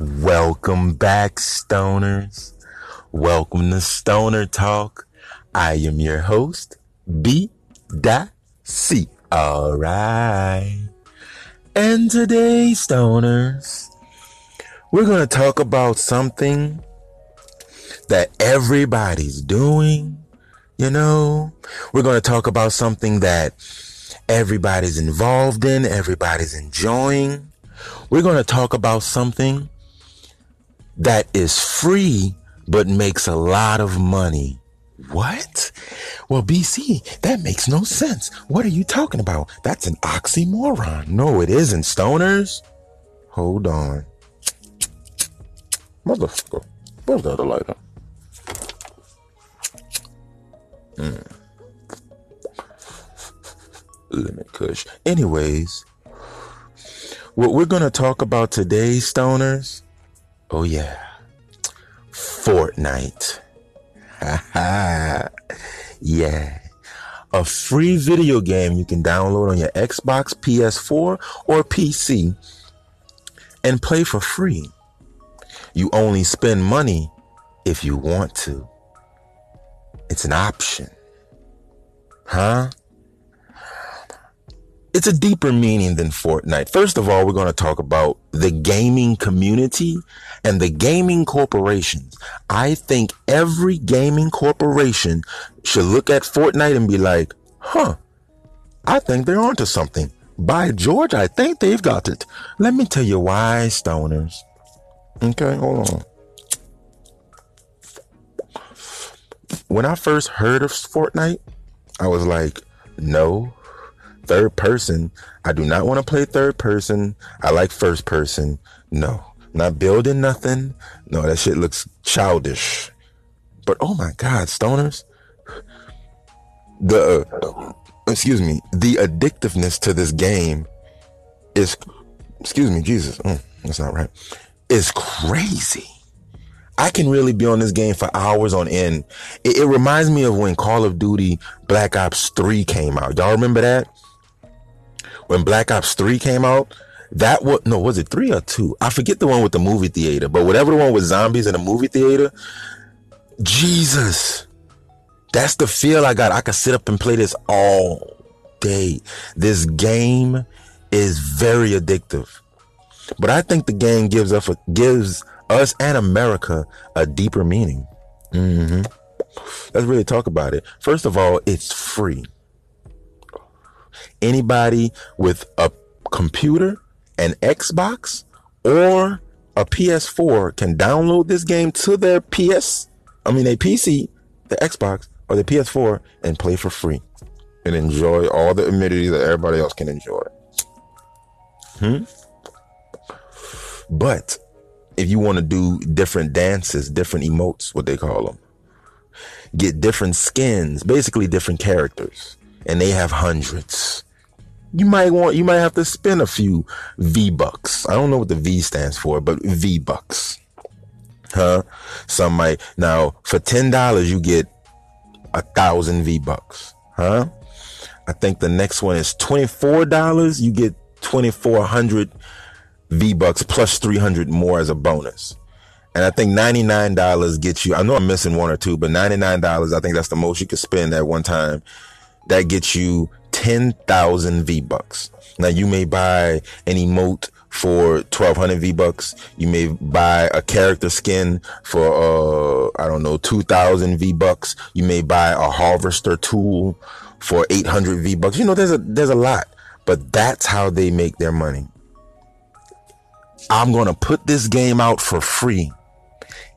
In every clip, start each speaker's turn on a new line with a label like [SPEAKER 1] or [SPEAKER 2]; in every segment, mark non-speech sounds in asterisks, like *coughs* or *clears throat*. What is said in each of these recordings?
[SPEAKER 1] Welcome back, stoners. Welcome to Stoner Talk. I am your host, B. C. All right. And today, stoners, we're going to talk about something that everybody's doing. You know, we're going to talk about something that everybody's involved in, everybody's enjoying. We're going to talk about something that is free but makes a lot of money. What? Well, BC, that makes no sense. What are you talking about? That's an oxymoron. No, it isn't, stoners. Hold on. Motherfucker. Where's the other lighter? Mm. Limit Kush. Anyways, what we're going to talk about today, stoners, oh yeah, Fortnite. *laughs* yeah. A free video game you can download on your Xbox, PS4, or PC and play for free. You only spend money if you want to. It's an option. Huh? It's a deeper meaning than Fortnite. First of all, we're going to talk about the gaming community and the gaming corporations. I think every gaming corporation should look at Fortnite and be like, huh, I think they're onto something. By George, I think they've got it. Let me tell you why, stoners. Okay, hold on. When I first heard of Fortnite, I was like, no, third person. I do not want to play third person. I like first person. No, not building nothing. No, that shit looks childish. But oh my God, stoners. The, uh, excuse me, the addictiveness to this game is, excuse me, Jesus, mm, that's not right, is crazy. I can really be on this game for hours on end. It, it, reminds me of when Call of Duty Black Ops 3 came out. Y'all remember that? When Black Ops 3 came out, that was no, was it three or two? I forget the one with the movie theater, but whatever the one with zombies in the movie theater, Jesus, that's the feel I got. I could sit up and play this all day. This game is very addictive, but I think the game gives us gives us and America a deeper meaning. Mm-hmm. Let's really talk about it. First of all, it's free anybody with a computer, an Xbox, or a PS4 can download this game to their PS, I mean, a PC, the Xbox, or the PS4 and play for free and enjoy all the amenities that everybody else can enjoy. Hmm? But if you want to do different dances, different emotes, what they call them, get different skins, basically different characters, and they have hundreds you might want you might have to spend a few V bucks. I don't know what the V stands for, but V bucks. Huh? Some might now for ten dollars you get a thousand V bucks. Huh? I think the next one is twenty four dollars. You get twenty four hundred V bucks plus three hundred more as a bonus. And I think ninety nine dollars gets you. I know I'm missing one or two, but ninety nine dollars. I think that's the most you could spend at one time. That gets you 10,000 V-Bucks. Now you may buy an emote for 1200 V-Bucks. You may buy a character skin for, uh, I don't know, 2000 V-Bucks. You may buy a harvester tool for 800 V-Bucks. You know, there's a, there's a lot, but that's how they make their money. I'm going to put this game out for free.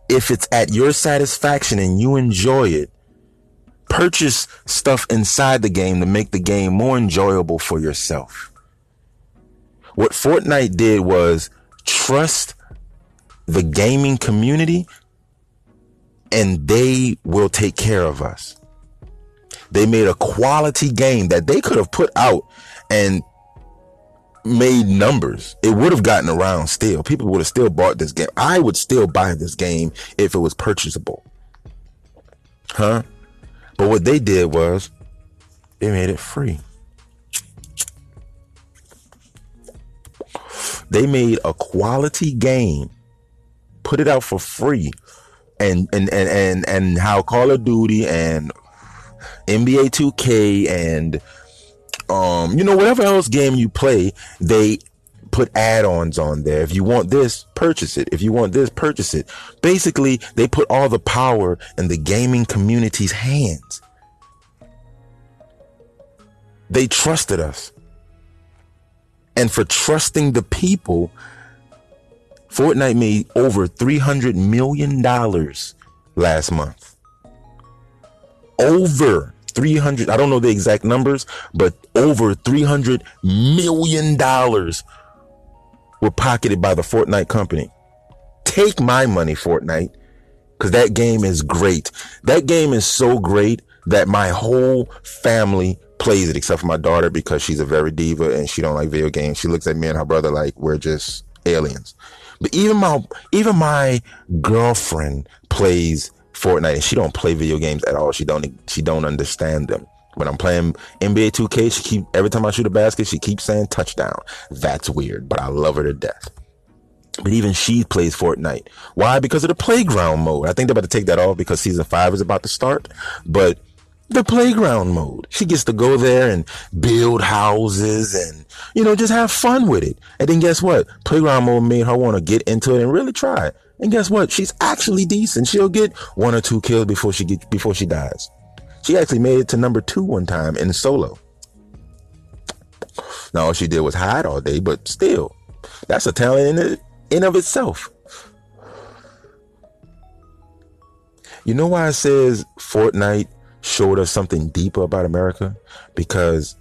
[SPEAKER 1] If it's at your satisfaction and you enjoy it, purchase stuff inside the game to make the game more enjoyable for yourself. What Fortnite did was trust the gaming community and they will take care of us. They made a quality game that they could have put out and made numbers. It would have gotten around still. People would have still bought this game. I would still buy this game if it was purchasable. Huh? But what they did was they made it free. They made a quality game put it out for free. And and and and, and how Call of Duty and NBA 2K and um you know whatever else game you play, they put add-ons on there. If you want this, purchase it. If you want this, purchase it. Basically, they put all the power in the gaming community's hands. They trusted us. And for trusting the people, Fortnite made over $300 million last month. Over 300, I don't know the exact numbers, but over $300 million were pocketed by the Fortnite company. Take my money, Fortnite, because that game is great. That game is so great that my whole family plays it, except for my daughter because she's a very diva and she don't like video games. She looks at me and her brother like we're just aliens. But even my even my girlfriend plays Fortnite and she don't play video games at all. She don't she don't understand them. When I'm playing NBA 2K, she keep every time I shoot a basket, she keeps saying touchdown. That's weird, but I love her to death. But even she plays Fortnite. Why? Because of the playground mode. I think they're about to take that off because season five is about to start. But the playground mode. She gets to go there and build houses and, you know, just have fun with it. And then guess what? Playground mode made her want to get into it and really try. And guess what? She's actually decent. She'll get one or two kills before she get, before she dies. She actually made it to number two one time in solo. Now all she did was hide all day, but still, that's a talent in it, in of itself. You know why it says Fortnite showed us something deeper about America? Because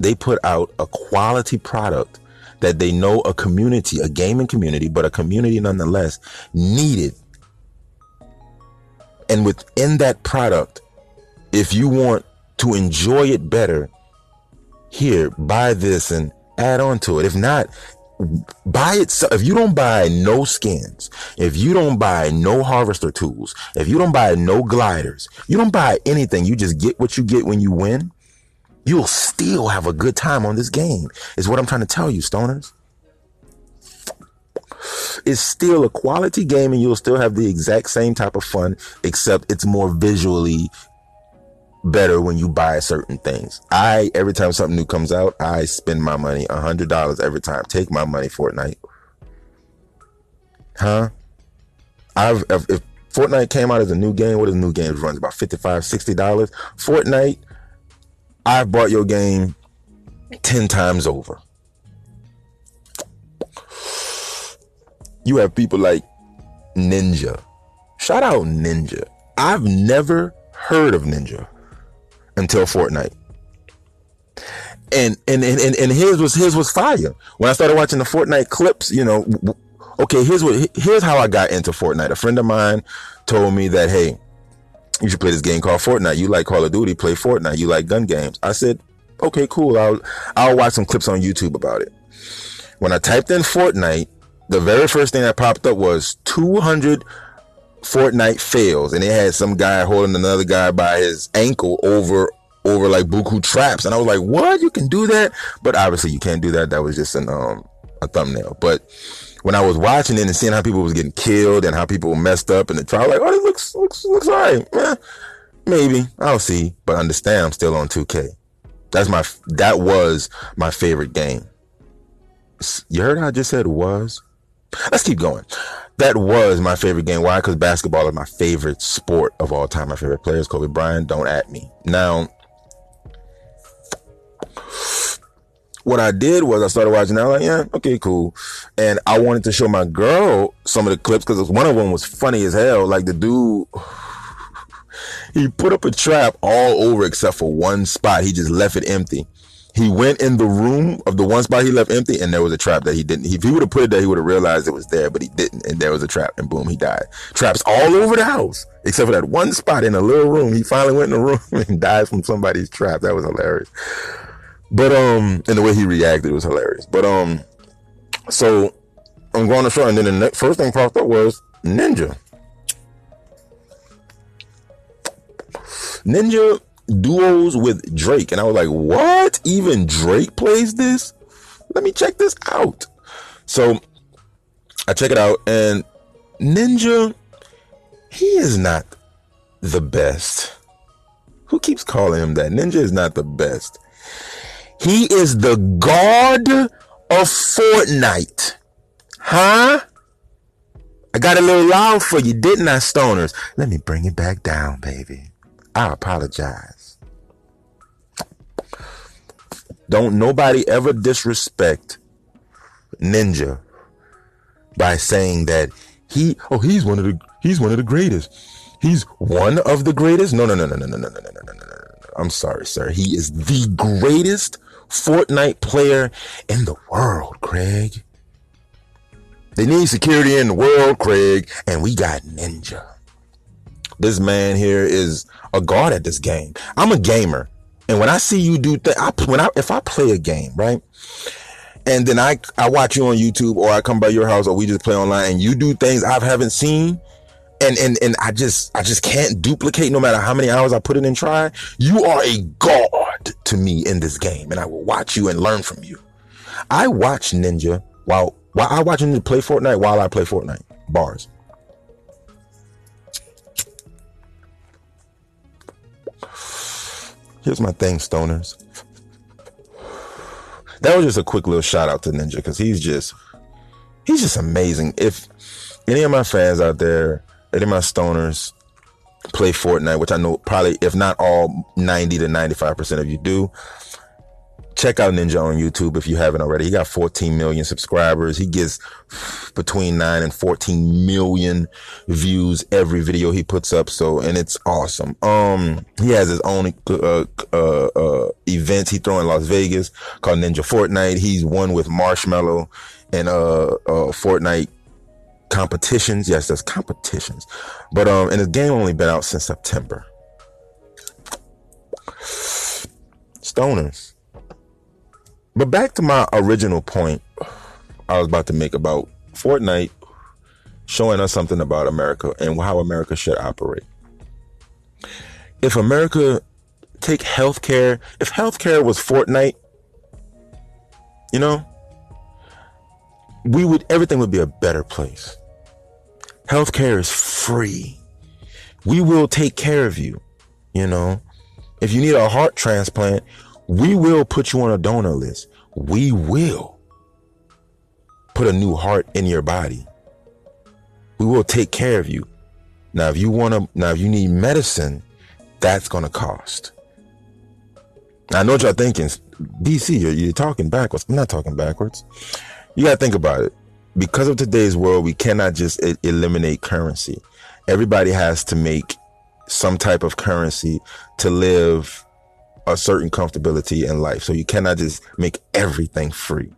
[SPEAKER 1] they put out a quality product that they know a community, a gaming community, but a community nonetheless needed. And within that product, if you want to enjoy it better, here, buy this and add on to it. If not, buy it. If you don't buy no skins, if you don't buy no harvester tools, if you don't buy no gliders, you don't buy anything, you just get what you get when you win, you'll still have a good time on this game, is what I'm trying to tell you, stoners. It's still a quality game and you'll still have the exact same type of fun, except it's more visually better when you buy certain things. I every time something new comes out, I spend my money a hundred dollars every time. Take my money, Fortnite. Huh? I've if, if, Fortnite came out as a new game, what is a new games runs about 55 60 dollars. Fortnite, I've bought your game ten times over. You have people like Ninja. Shout out Ninja. I've never heard of Ninja until Fortnite. And and and and, and his was his was fire. When I started watching the Fortnite clips, you know, okay, here's what here's how I got into Fortnite. A friend of mine told me that hey, you should play this game called Fortnite. You like Call of Duty, play Fortnite. You like gun games. I said, okay, cool. I'll I'll watch some clips on YouTube about it. When I typed in Fortnite, the very first thing that popped up was 200 Fortnite fails, and it had some guy holding another guy by his ankle over over like buku traps, and I was like, "What? You can do that?" But obviously, you can't do that. That was just an um a thumbnail. But when I was watching it and seeing how people was getting killed and how people messed up in the trial, like, "Oh, this looks looks looks alright." Eh, maybe I'll see, but understand I'm still on 2K. That's my that was my favorite game. You heard how I just said was. Let's keep going that was my favorite game. Why? Because basketball is my favorite sport of all time. My favorite players, Kobe Bryant. Don't at me. Now, what I did was I started watching. I was like, yeah, okay, cool. And I wanted to show my girl some of the clips because one of them was funny as hell. Like the dude, *sighs* he put up a trap all over except for one spot. He just left it empty. He went in the room of the one spot he left empty, and there was a trap that he didn't. If he would have put it there, he would have realized it was there, but he didn't, and there was a trap, and boom, he died. Traps all over the house, except for that one spot in a little room. He finally went in the room *laughs* and died from somebody's trap. That was hilarious. But um, and the way he reacted was hilarious. But um, so I'm going to show, and then the next, first thing popped up was Ninja. Ninja duos with Drake. And I was like, what? Even Drake plays this? Let me check this out. So I check it out and Ninja, he is not the best. Who keeps calling him that? Ninja is not the best. He is the god of Fortnite. Huh? I got a little loud for you, didn't I, stoners? Let me bring it back down, baby. I apologize. Don't nobody ever disrespect Ninja by saying that he oh he's one of the he's one of the greatest. He's one of the greatest. No no no no no no no no no no no no. I'm sorry, sir. He is the greatest Fortnite player in the world, Craig. They need security in the world, Craig, and we got Ninja. This man here is a god at this game. I'm a gamer, and when I see you do things, when I if I play a game, right, and then I I watch you on YouTube or I come by your house or we just play online, and you do things I haven't seen, and and and I just I just can't duplicate no matter how many hours I put in and try. You are a god to me in this game, and I will watch you and learn from you. I watch Ninja while while I watch Ninja play Fortnite while I play Fortnite. Bars. Here's my thing, stoners. That was just a quick little shout out to Ninja because he's just he's just amazing. If any of my fans out there any of my stoners play Fortnite, which I know probably, if not all, 90 to 95% of you do. Check out Ninja on YouTube if you haven't already. He got 14 million subscribers. He gets between 9 and 14 million views every video he puts up. So, and it's awesome. Um, he has his own, uh, uh, uh, events he throw in Las Vegas called Ninja Fortnite. He's one with Marshmello and, uh, uh, Fortnite competitions. Yes, there's competitions. But um, and the game only been out since September. Stoners. But back to my original point I was about to make about Fortnite showing us something about America and how America should operate. If America take healthcare, if healthcare was Fortnite, you know, we would everything would be a better place. Healthcare is free. We will take care of you. You know, if you need a heart transplant, we will put you on a donor list. We will put a new heart in your body. We will take care of you. Now, if you want to, now if you need medicine, that's going to cost. I know what y'all thinking. BC, you're, you're talking backwards. I'm not talking backwards. You got to think about it because of today's world, we cannot just eliminate currency. Everybody has to make some type of currency to live a certain comfortability in life. So you cannot just make everything free.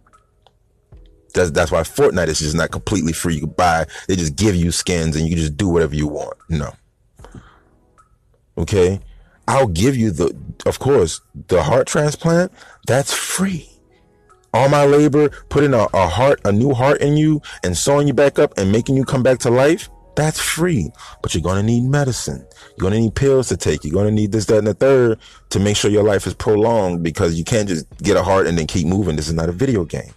[SPEAKER 1] That's that's why Fortnite is just not completely free. You buy, they just give you skins and you just do whatever you want. No. Okay. I'll give you the, of course, the heart transplant. That's free all my labor, putting a, a heart, a new heart in you and sewing you back up and making you come back to life, that's free. But you're going to need medicine. You're going to need pills to take. You're going to need this, that, and the third to make sure your life is prolonged because you can't just get a heart and then keep moving. This is not a video game.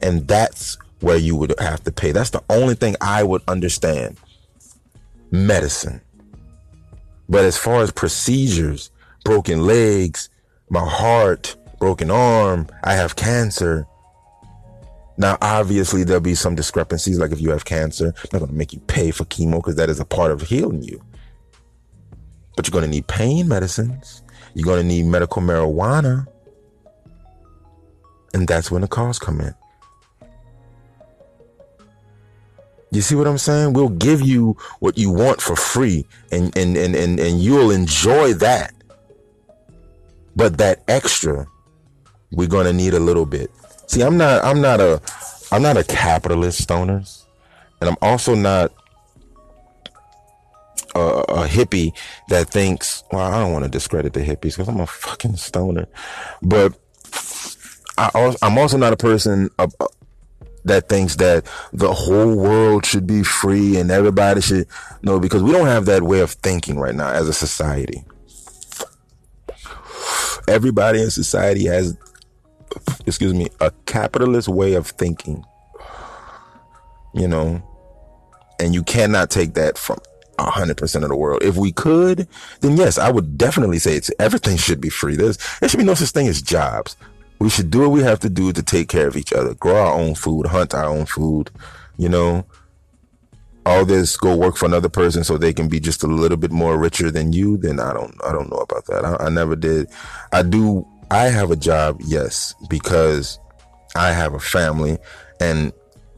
[SPEAKER 1] And that's where you would have to pay. That's the only thing I would understand. Medicine. But as far as procedures, broken legs, my heart, broken arm, I have cancer. Now, obviously, there'll be some discrepancies. Like if you have cancer, not going to make you pay for chemo because that is a part of healing you. But you're going to need pain medicines. You're going to need medical marijuana. And that's when the costs come in. You see what I'm saying? We'll give you what you want for free and, and, and, and, and you'll enjoy that. But that extra we're gonna need a little bit. See, I'm not I'm not a I'm not a capitalist stoners, and I'm also not a, a hippie that thinks. Well, I don't want to discredit the hippies because I'm a fucking stoner, but I I'm also not a person of, uh, that thinks that the whole world should be free and everybody should know because we don't have that way of thinking right now as a society. Everybody in society has excuse me, a capitalist way of thinking. You know, And you cannot take that from 100% of the world. If we could, then yes, I would definitely say it's everything should be free. There's, there should be no such thing as jobs. We should do what we have to do to take care of each other, grow our own food, hunt our own food, you know, all this go work for another person so they can be just a little bit more richer than you, then I don't, I don't know about that. I, I never did. I do, I have a job, yes, because I have a family and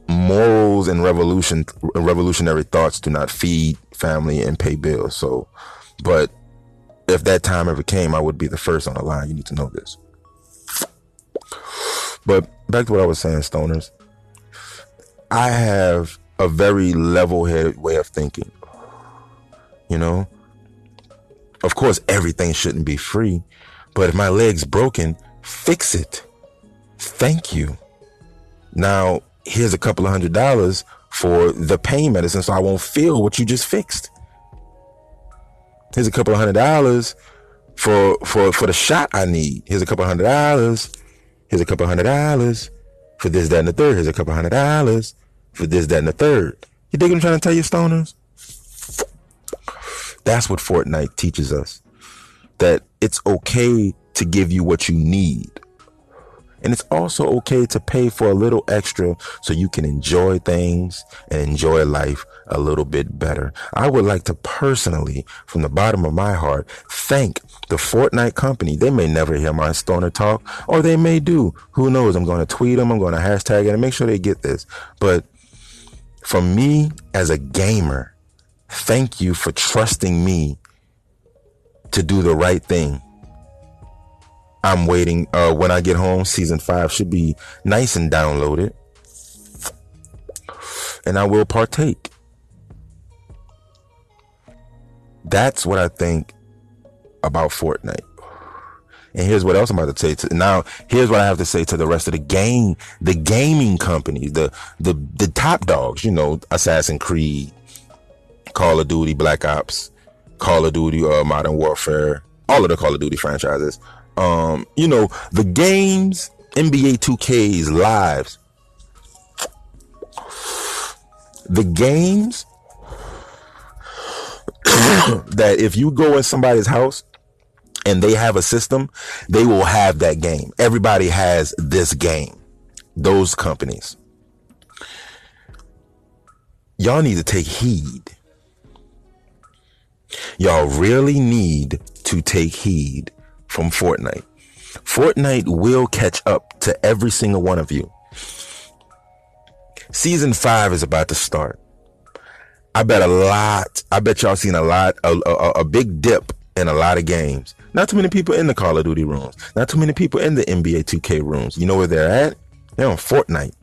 [SPEAKER 1] morals and revolution, revolutionary thoughts do not feed family and pay bills. So, but if that time ever came, I would be the first on the line. You need to know this. But back to what I was saying, stoners. I have a very level headed way of thinking. You know? Of course, everything shouldn't be free, but if my leg's broken, fix it. Thank you. Now, here's a couple of hundred dollars for the pain medicine so I won't feel what you just fixed. Here's a couple of hundred dollars for for for the shot I need. Here's a couple of hundred dollars. Here's a couple of hundred dollars for this, that, and the third. Here's a couple of hundred dollars for this, that, and the third. You think I'm trying to tell you, stoners? That's what Fortnite teaches us. That it's okay to give you what you need. And it's also okay to pay for a little extra so you can enjoy things and enjoy life a little bit better. I would like to personally, from the bottom of my heart, thank the Fortnite company. They may never hear my stoner talk, or they may do. Who knows? I'm going to tweet them. I'm going to hashtag it and make sure they get this. But for me as a gamer, thank you for trusting me to do the right thing. I'm waiting. Uh, when I get home, season five should be nice and downloaded, and I will partake. That's what I think about Fortnite. And here's what else I'm about to say. To, now, here's what I have to say to the rest of the game, the gaming companies, the the the top dogs. You know, Assassin Creed, Call of Duty, Black Ops, Call of Duty, uh, Modern Warfare, all of the Call of Duty franchises. Um, you know, the games, NBA 2K's lives, the games *coughs* that if you go in somebody's house and they have a system, they will have that game. Everybody has this game. Those companies. Y'all need to take heed. Y'all really need to take heed from Fortnite. Fortnite will catch up to every single one of you. Season five is about to start. I bet a lot, I bet y'all seen a lot, a, a, a big dip in a lot of games. Not too many people in the Call of Duty rooms. Not too many people in the NBA 2K rooms. You know where they're at? They're on Fortnite.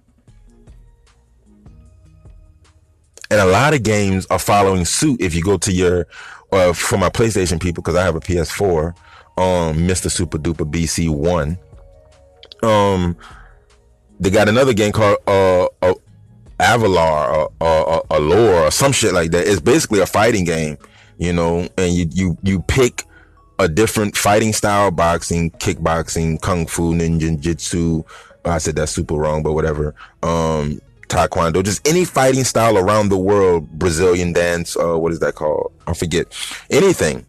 [SPEAKER 1] And a lot of games are following suit. If you go to your, uh, for my PlayStation people, because I have a PS4, um, Mr. Super Duper BC One. Um, they got another game called uh, uh Avalar or, or, or Lore or some shit like that. It's basically a fighting game, you know, and you you you pick a different fighting style, boxing, kickboxing, kung fu, ninja, jitsu. I said that's super wrong, but whatever. Um, taekwondo, just any fighting style around the world, Brazilian dance, uh, what is that called? I forget. Anything.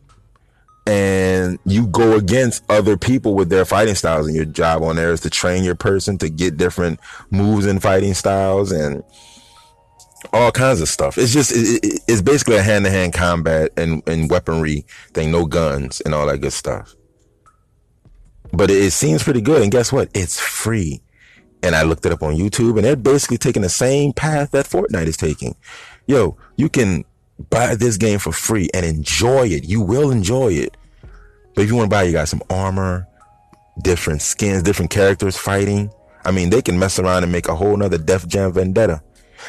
[SPEAKER 1] And you go against other people with their fighting styles, and your job on there is to train your person to get different moves and fighting styles and all kinds of stuff. It's just it, it's basically a hand to hand combat and and weaponry thing, no guns and all that good stuff. But it, it seems pretty good, and guess what? It's free. And I looked it up on YouTube, and they're basically taking the same path that Fortnite is taking. Yo, you can buy this game for free and enjoy it. You will enjoy it. But if you want to buy, you got some armor, different skins, different characters fighting. I mean, they can mess around and make a whole nother Def Jam Vendetta.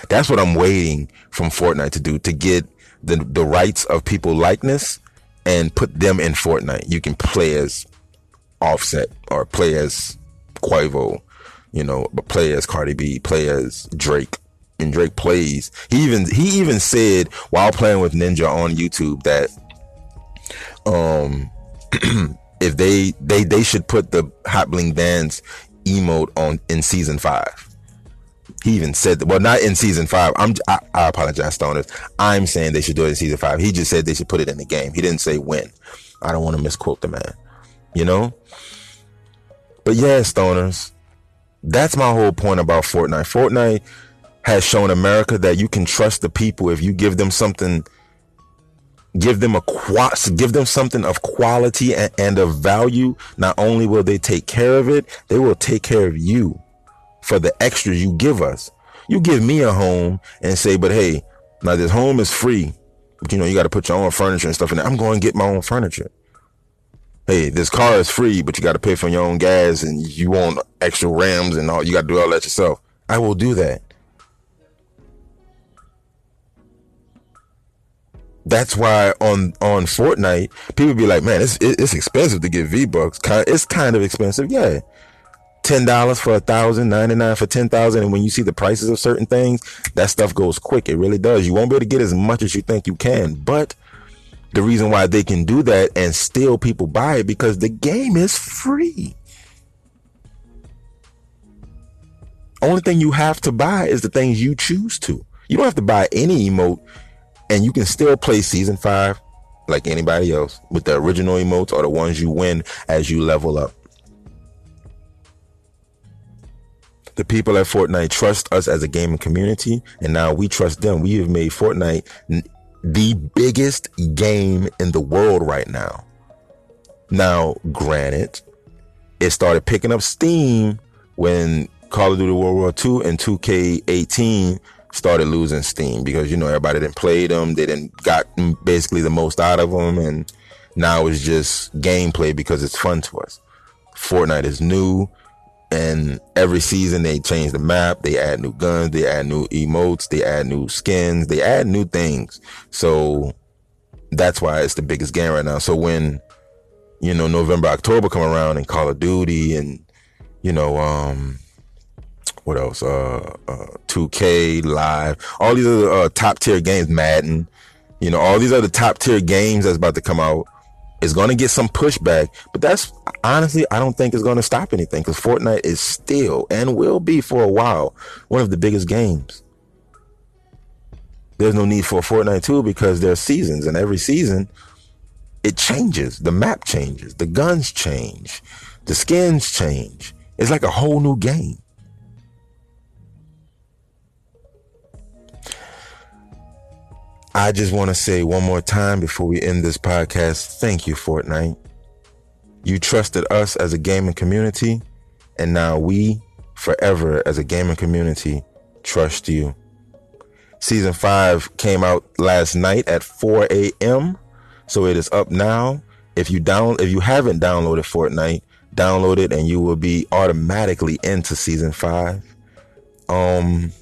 [SPEAKER 1] That's what I'm waiting from Fortnite to do to get the the rights of people likeness and put them in Fortnite. You can play as Offset or play as Quavo, you know, play as Cardi B, play as Drake. And Drake plays. He even he even said while playing with Ninja on YouTube that um *clears throat* if they they they should put the Hot Bling Dance emote on in season five He even said, well, not in season five. I'm, I, I apologize, stoners. I'm saying they should do it in season five. He just said they should put it in the game. He didn't say when. I don't want to misquote the man, you know? But yeah, stoners, that's my whole point about Fortnite. Fortnite has shown America that you can trust the people if you give them something, give them a give them something of quality and, and of value. Not only will they take care of it, they will take care of you for the extras you give us. You give me a home and say, but hey, now this home is free, but you know, you got to put your own furniture and stuff in it. I'm going to get my own furniture. Hey, this car is free, but you got to pay for your own gas and you want extra rams and all. You got to do all that yourself. I will do that. That's why on on Fortnite, people be like, "Man, it's it's expensive to get V Bucks. It's kind of expensive, yeah ten dollars for a thousand, ninety nine for ten thousand, and when you see the prices of certain things, that stuff goes quick. It really does. You won't be able to get as much as you think you can, but the reason why they can do that and still people buy it because the game is free. Only thing you have to buy is the things you choose to. You don't have to buy any emote, and you can still play season five like anybody else with the original emotes or the ones you win as you level up. The people at Fortnite trust us as a gaming community, and now we trust them. We have made Fortnite the biggest game in the world right now. Now, granted, it started picking up steam when Call of Duty World War II and 2K18 started losing steam because you know everybody didn't play them, they didn't got basically the most out of them, and now it's just gameplay because it's fun to us. Fortnite is new and every season they change the map they add new guns they add new emotes they add new skins they add new things. So that's why it's the biggest game right now. So when you know november october come around and call of duty and you know um what else? Uh, uh 2k live all these other uh, top tier games madden you know all these other top tier games that's about to come out is going to get some pushback, but that's honestly, I don't think it's going to stop anything because Fortnite is still and will be for a while one of the biggest games. There's no need for Fortnite 2 because there are seasons, and every season it changes. The map changes, the guns change, the skins change. It's like a whole new game. I just want to say one more time before we end this podcast thank you, Fortnite. You trusted us as a gaming community, and now we, forever as a gaming community, trust you. Season 5 came out last night at 4 a.m., so it is up now. If you down if you haven't downloaded Fortnite, download it and you will be automatically into season 5. Um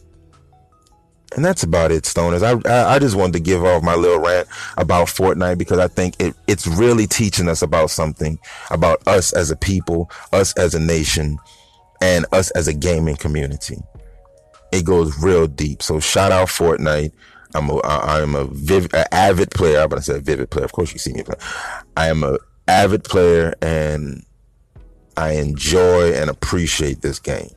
[SPEAKER 1] and that's about it, stoners. I, I, I just wanted to give off my little rant about Fortnite because I think it it's really teaching us about something about us as a people, us as a nation, and us as a gaming community. It goes real deep. So shout out Fortnite. I'm a I vivid, a avid player. I'm gonna say vivid player. Of course, you see me play. I am a avid player, and I enjoy and appreciate this game.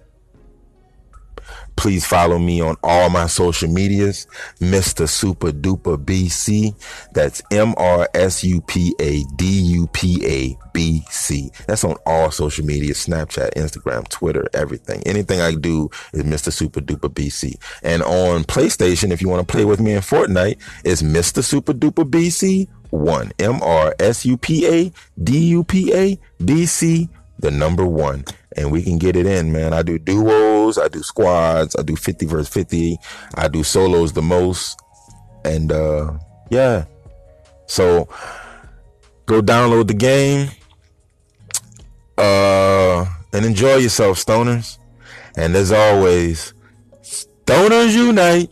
[SPEAKER 1] Please follow me on all my social medias, Mr. Super Duper BC. That's M R S U P A D U P A B C. That's on all social media, Snapchat, Instagram, Twitter, everything. Anything I do is Mr. Super Duper BC. And on PlayStation, if you want to play with me in Fortnite, it's Mr. Super Duper BC one. M R S U P A D U P A B C, the number one and we can get it in, man. I do duos, I do squads, I do 50 versus 50, I do solos the most. And uh yeah. So go download the game. Uh and enjoy yourself, stoners. And as always, stoners unite.